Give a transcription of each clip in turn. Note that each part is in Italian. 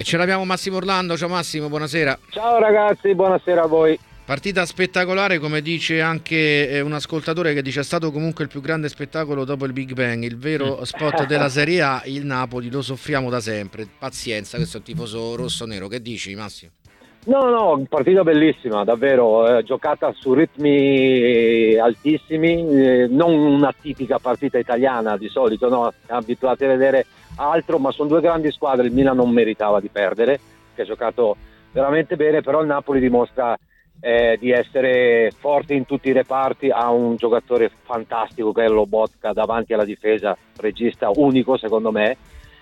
E ce l'abbiamo Massimo Orlando, ciao Massimo, buonasera. Ciao ragazzi, buonasera a voi. Partita spettacolare, come dice anche eh, un ascoltatore che dice è stato comunque il più grande spettacolo dopo il Big Bang, il vero mm. spot della Serie A, il Napoli lo soffriamo da sempre. Pazienza, questo è il tifoso rosso-nero. Che dici Massimo? No, no, partita bellissima, davvero, eh, giocata su ritmi altissimi, eh, non una tipica partita italiana di solito, no, abituati a vedere altro, ma sono due grandi squadre, il Milan non meritava di perdere, che ha giocato veramente bene, però il Napoli dimostra eh, di essere forte in tutti i reparti, ha un giocatore fantastico che è Lobotka davanti alla difesa, regista unico secondo me,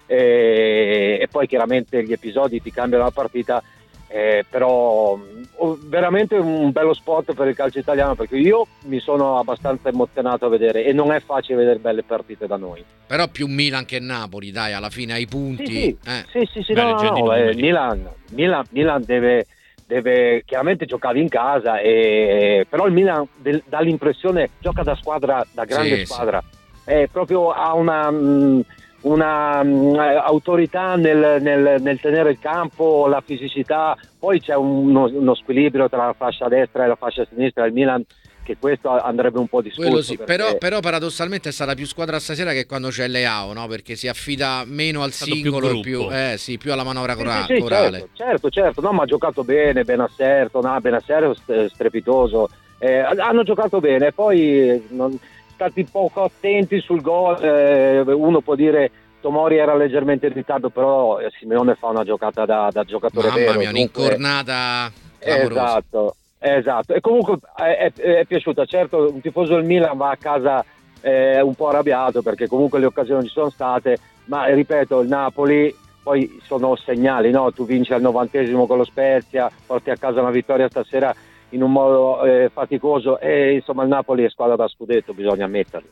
e, e poi chiaramente gli episodi ti cambiano la partita, eh, però oh, veramente un bello spot per il calcio italiano perché io mi sono abbastanza emozionato a vedere e non è facile vedere belle partite da noi. Però più Milan che Napoli, dai, alla fine ai punti. Sì, sì, eh. sì, sì, sì no, no, no, eh, Milan, Milan, Milan deve deve chiaramente giocare in casa, e, però il Milan de, dà l'impressione gioca da squadra, da grande sì, squadra, sì. Eh, proprio ha una, mm, una um, autorità nel, nel, nel, tenere il campo, la fisicità, poi c'è uno, uno squilibrio tra la fascia destra e la fascia sinistra, il Milan che questo andrebbe un po' discusso. Sì. Perché... Però, però, paradossalmente è stata più squadra stasera che quando c'è Leao, no? perché si affida meno al singolo più, più, eh, sì, più, alla manovra sì, cora- sì, corale. Certo, certo, certo, no, ma ha giocato bene, Benasser, no, Benasser strepitoso, eh, hanno giocato bene, poi non, stati poco attenti sul gol, eh, uno può dire Tomori era leggermente in ritardo, però eh, Simeone fa una giocata da, da giocatore Mamma vero. Mia, un'incornata clamorosa. Esatto, Esatto, e comunque è, è, è, piaciuta, certo un tifoso del Milan va a casa eh, un po' arrabbiato perché comunque le occasioni ci sono state, ma ripeto il Napoli poi sono segnali, no? tu vinci al novantesimo con lo Spezia, porti a casa una vittoria stasera in un modo eh, faticoso e insomma il Napoli è squadra da scudetto, bisogna ammetterlo.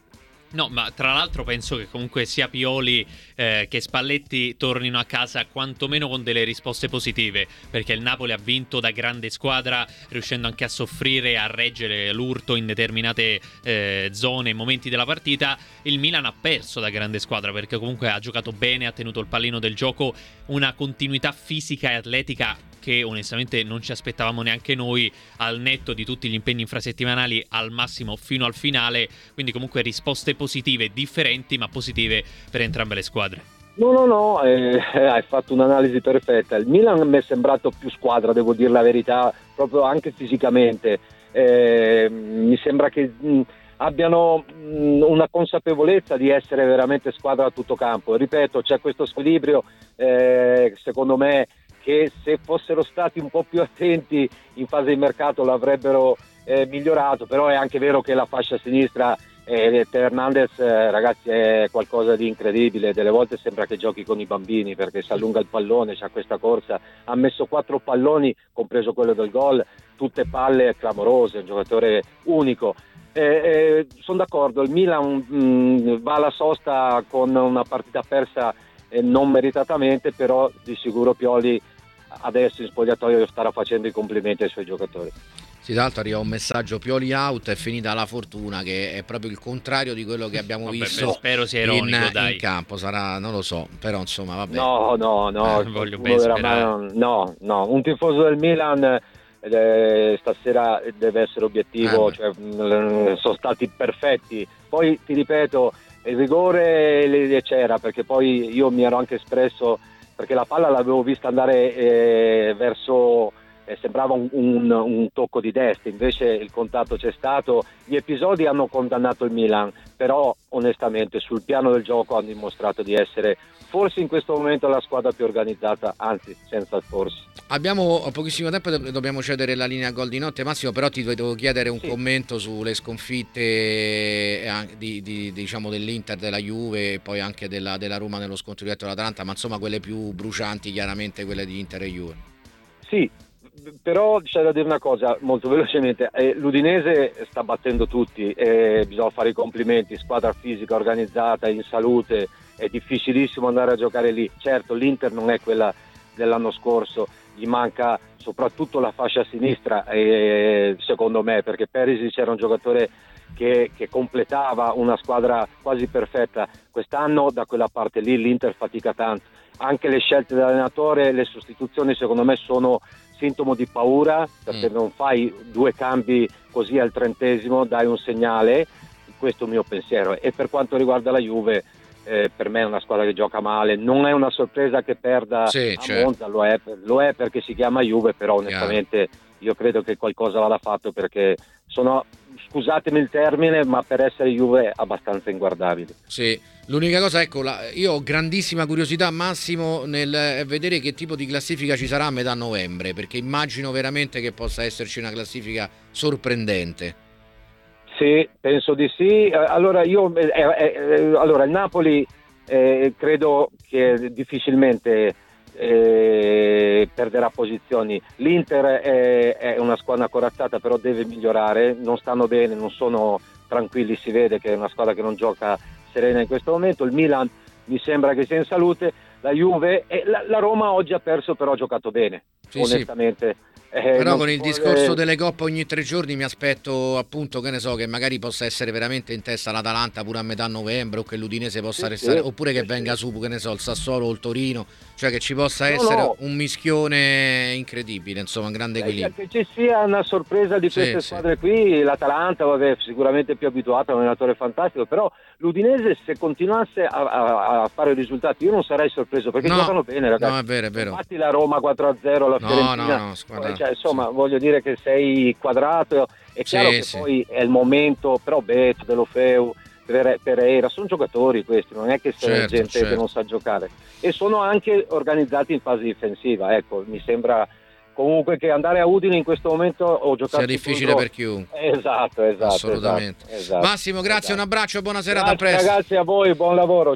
No, ma tra l'altro penso che comunque sia Pioli eh, che Spalletti tornino a casa quantomeno con delle risposte positive, perché il Napoli ha vinto da grande squadra, riuscendo anche a soffrire e a reggere l'urto in determinate eh, zone e momenti della partita. Il Milan ha perso da grande squadra, perché comunque ha giocato bene, ha tenuto il pallino del gioco, una continuità fisica e atletica che onestamente non ci aspettavamo neanche noi al netto di tutti gli impegni infrasettimanali al massimo fino al finale, quindi comunque risposte positive, differenti ma positive per entrambe le squadre. No, no, no, eh, hai fatto un'analisi perfetta. Il Milan mi è sembrato più squadra, devo dire la verità, proprio anche fisicamente. Eh, mi sembra che mh, abbiano mh, una consapevolezza di essere veramente squadra a tutto campo. Ripeto, c'è questo squilibrio, eh, secondo me che se fossero stati un po' più attenti in fase di mercato l'avrebbero eh, migliorato, però è anche vero che la fascia sinistra eh, Hernandez eh, ragazzi è qualcosa di incredibile, delle volte sembra che giochi con i bambini perché si allunga il pallone, c'ha questa corsa, ha messo quattro palloni, compreso quello del gol, tutte palle clamorose, un giocatore unico. Sono d'accordo, il Milan mh, mm, va alla sosta con una partita persa eh, non meritatamente, però di sicuro Pioli adesso in spogliatoio starà facendo i complimenti ai suoi giocatori. Sì, tra l'altro arriva un messaggio Pioli out, è finita la fortuna, che è proprio il contrario di quello che abbiamo vabbè, visto spero sia ironico, in, dai. in campo. Sarà, non lo so, però insomma, vabbè. No, no, no, eh, voglio ben no, no, un tifoso del Milan eh, stasera deve essere obiettivo, eh, cioè, mh, sono stati perfetti. Poi ti ripeto, il rigore c'era perché poi io mi ero anche espresso perché la palla l'avevo vista andare eh, verso eh, sembrava un, un, un, tocco di destra, invece il contatto c'è stato. Gli episodi hanno condannato il Milan, però onestamente sul piano del gioco hanno dimostrato di essere forse in questo momento la squadra più organizzata, anzi senza forse. Abbiamo pochissimo tempo e dobbiamo cedere la linea gol di notte, Massimo, però ti devo chiedere un sì. commento sulle sconfitte eh, di, di, diciamo, dell'Inter, della Juve e poi anche della, della Roma nello scontro diretto dell'Atalanta, ma insomma quelle più brucianti chiaramente quelle di Inter e Juve. Sì, però c'è da dire una cosa molto velocemente, eh, l'Udinese sta battendo tutti, eh, bisogna fare i complimenti, squadra fisica organizzata, in salute, è difficilissimo andare a giocare lì, certo l'Inter non è quella dell'anno scorso, gli manca soprattutto la fascia sinistra eh, secondo me perché Perisic era un giocatore che, che, completava una squadra quasi perfetta, quest'anno da quella parte lì l'Inter fatica tanto anche le scelte dell'allenatore, le sostituzioni secondo me sono sintomo di paura perché mm. non fai due cambi così al trentesimo, dai un segnale, questo è il mio pensiero. E per quanto riguarda la Juve, eh, per me è una squadra che gioca male, non è una sorpresa che perda sì, a certo. Monza, lo è, lo è, perché si chiama Juve, però onestamente yeah. io credo che qualcosa vada fatto perché sono, scusatemi il termine, ma per essere Juve abbastanza inguardabili. Sì. L'unica cosa, ecco, la, io ho grandissima curiosità, Massimo, nel eh, vedere che tipo di classifica ci sarà a metà novembre, perché immagino veramente che possa esserci una classifica sorprendente. Sì, penso di sì. Eh, allora, io, eh, eh, allora il Napoli eh, credo che difficilmente eh, perderà posizioni. L'Inter è, è, una squadra corazzata, però deve migliorare. Non stanno bene, non sono tranquilli, si vede che è una squadra che non gioca serena in questo momento, il Milan mi sembra che sia in salute, la Juve e la, la Roma oggi ha perso però ha giocato bene, sì, onestamente. Sì. Eh, Però con il può... discorso delle coppe ogni tre giorni mi aspetto appunto che ne so che magari possa essere veramente in testa l'Atalanta pure a metà novembre o che l'Udinese possa sì, restare sì, oppure che sì, venga su che ne so il Sassuolo o il Torino. Cioè che ci possa essere no. un mischione incredibile insomma un grande equilibrio. che ci sia una sorpresa di queste squadre qui l'Atalanta vabbè sicuramente più abituata un allenatore fantastico però l'Udinese se continuasse a, a, a, fare risultati io non sarei sorpreso perché no, giocano bene ragazzi. no è vero è vero. Infatti la Roma 4-0 la Fiorentina no, no, no, squadra, cioè, insomma sì. voglio dire che sei quadrato è chiaro sì, che sì. poi è il momento però Beto, Delofeu Pereira, sono giocatori questi, non è che sono certo, gente certo. che non sa giocare e sono anche organizzati in fase difensiva, ecco, mi sembra comunque che andare a Udine in questo momento ho giocato sia difficile per chiunque esatto esatto assolutamente esatto, Massimo grazie esatto. un abbraccio buona serata a presto ragazzi a voi buon lavoro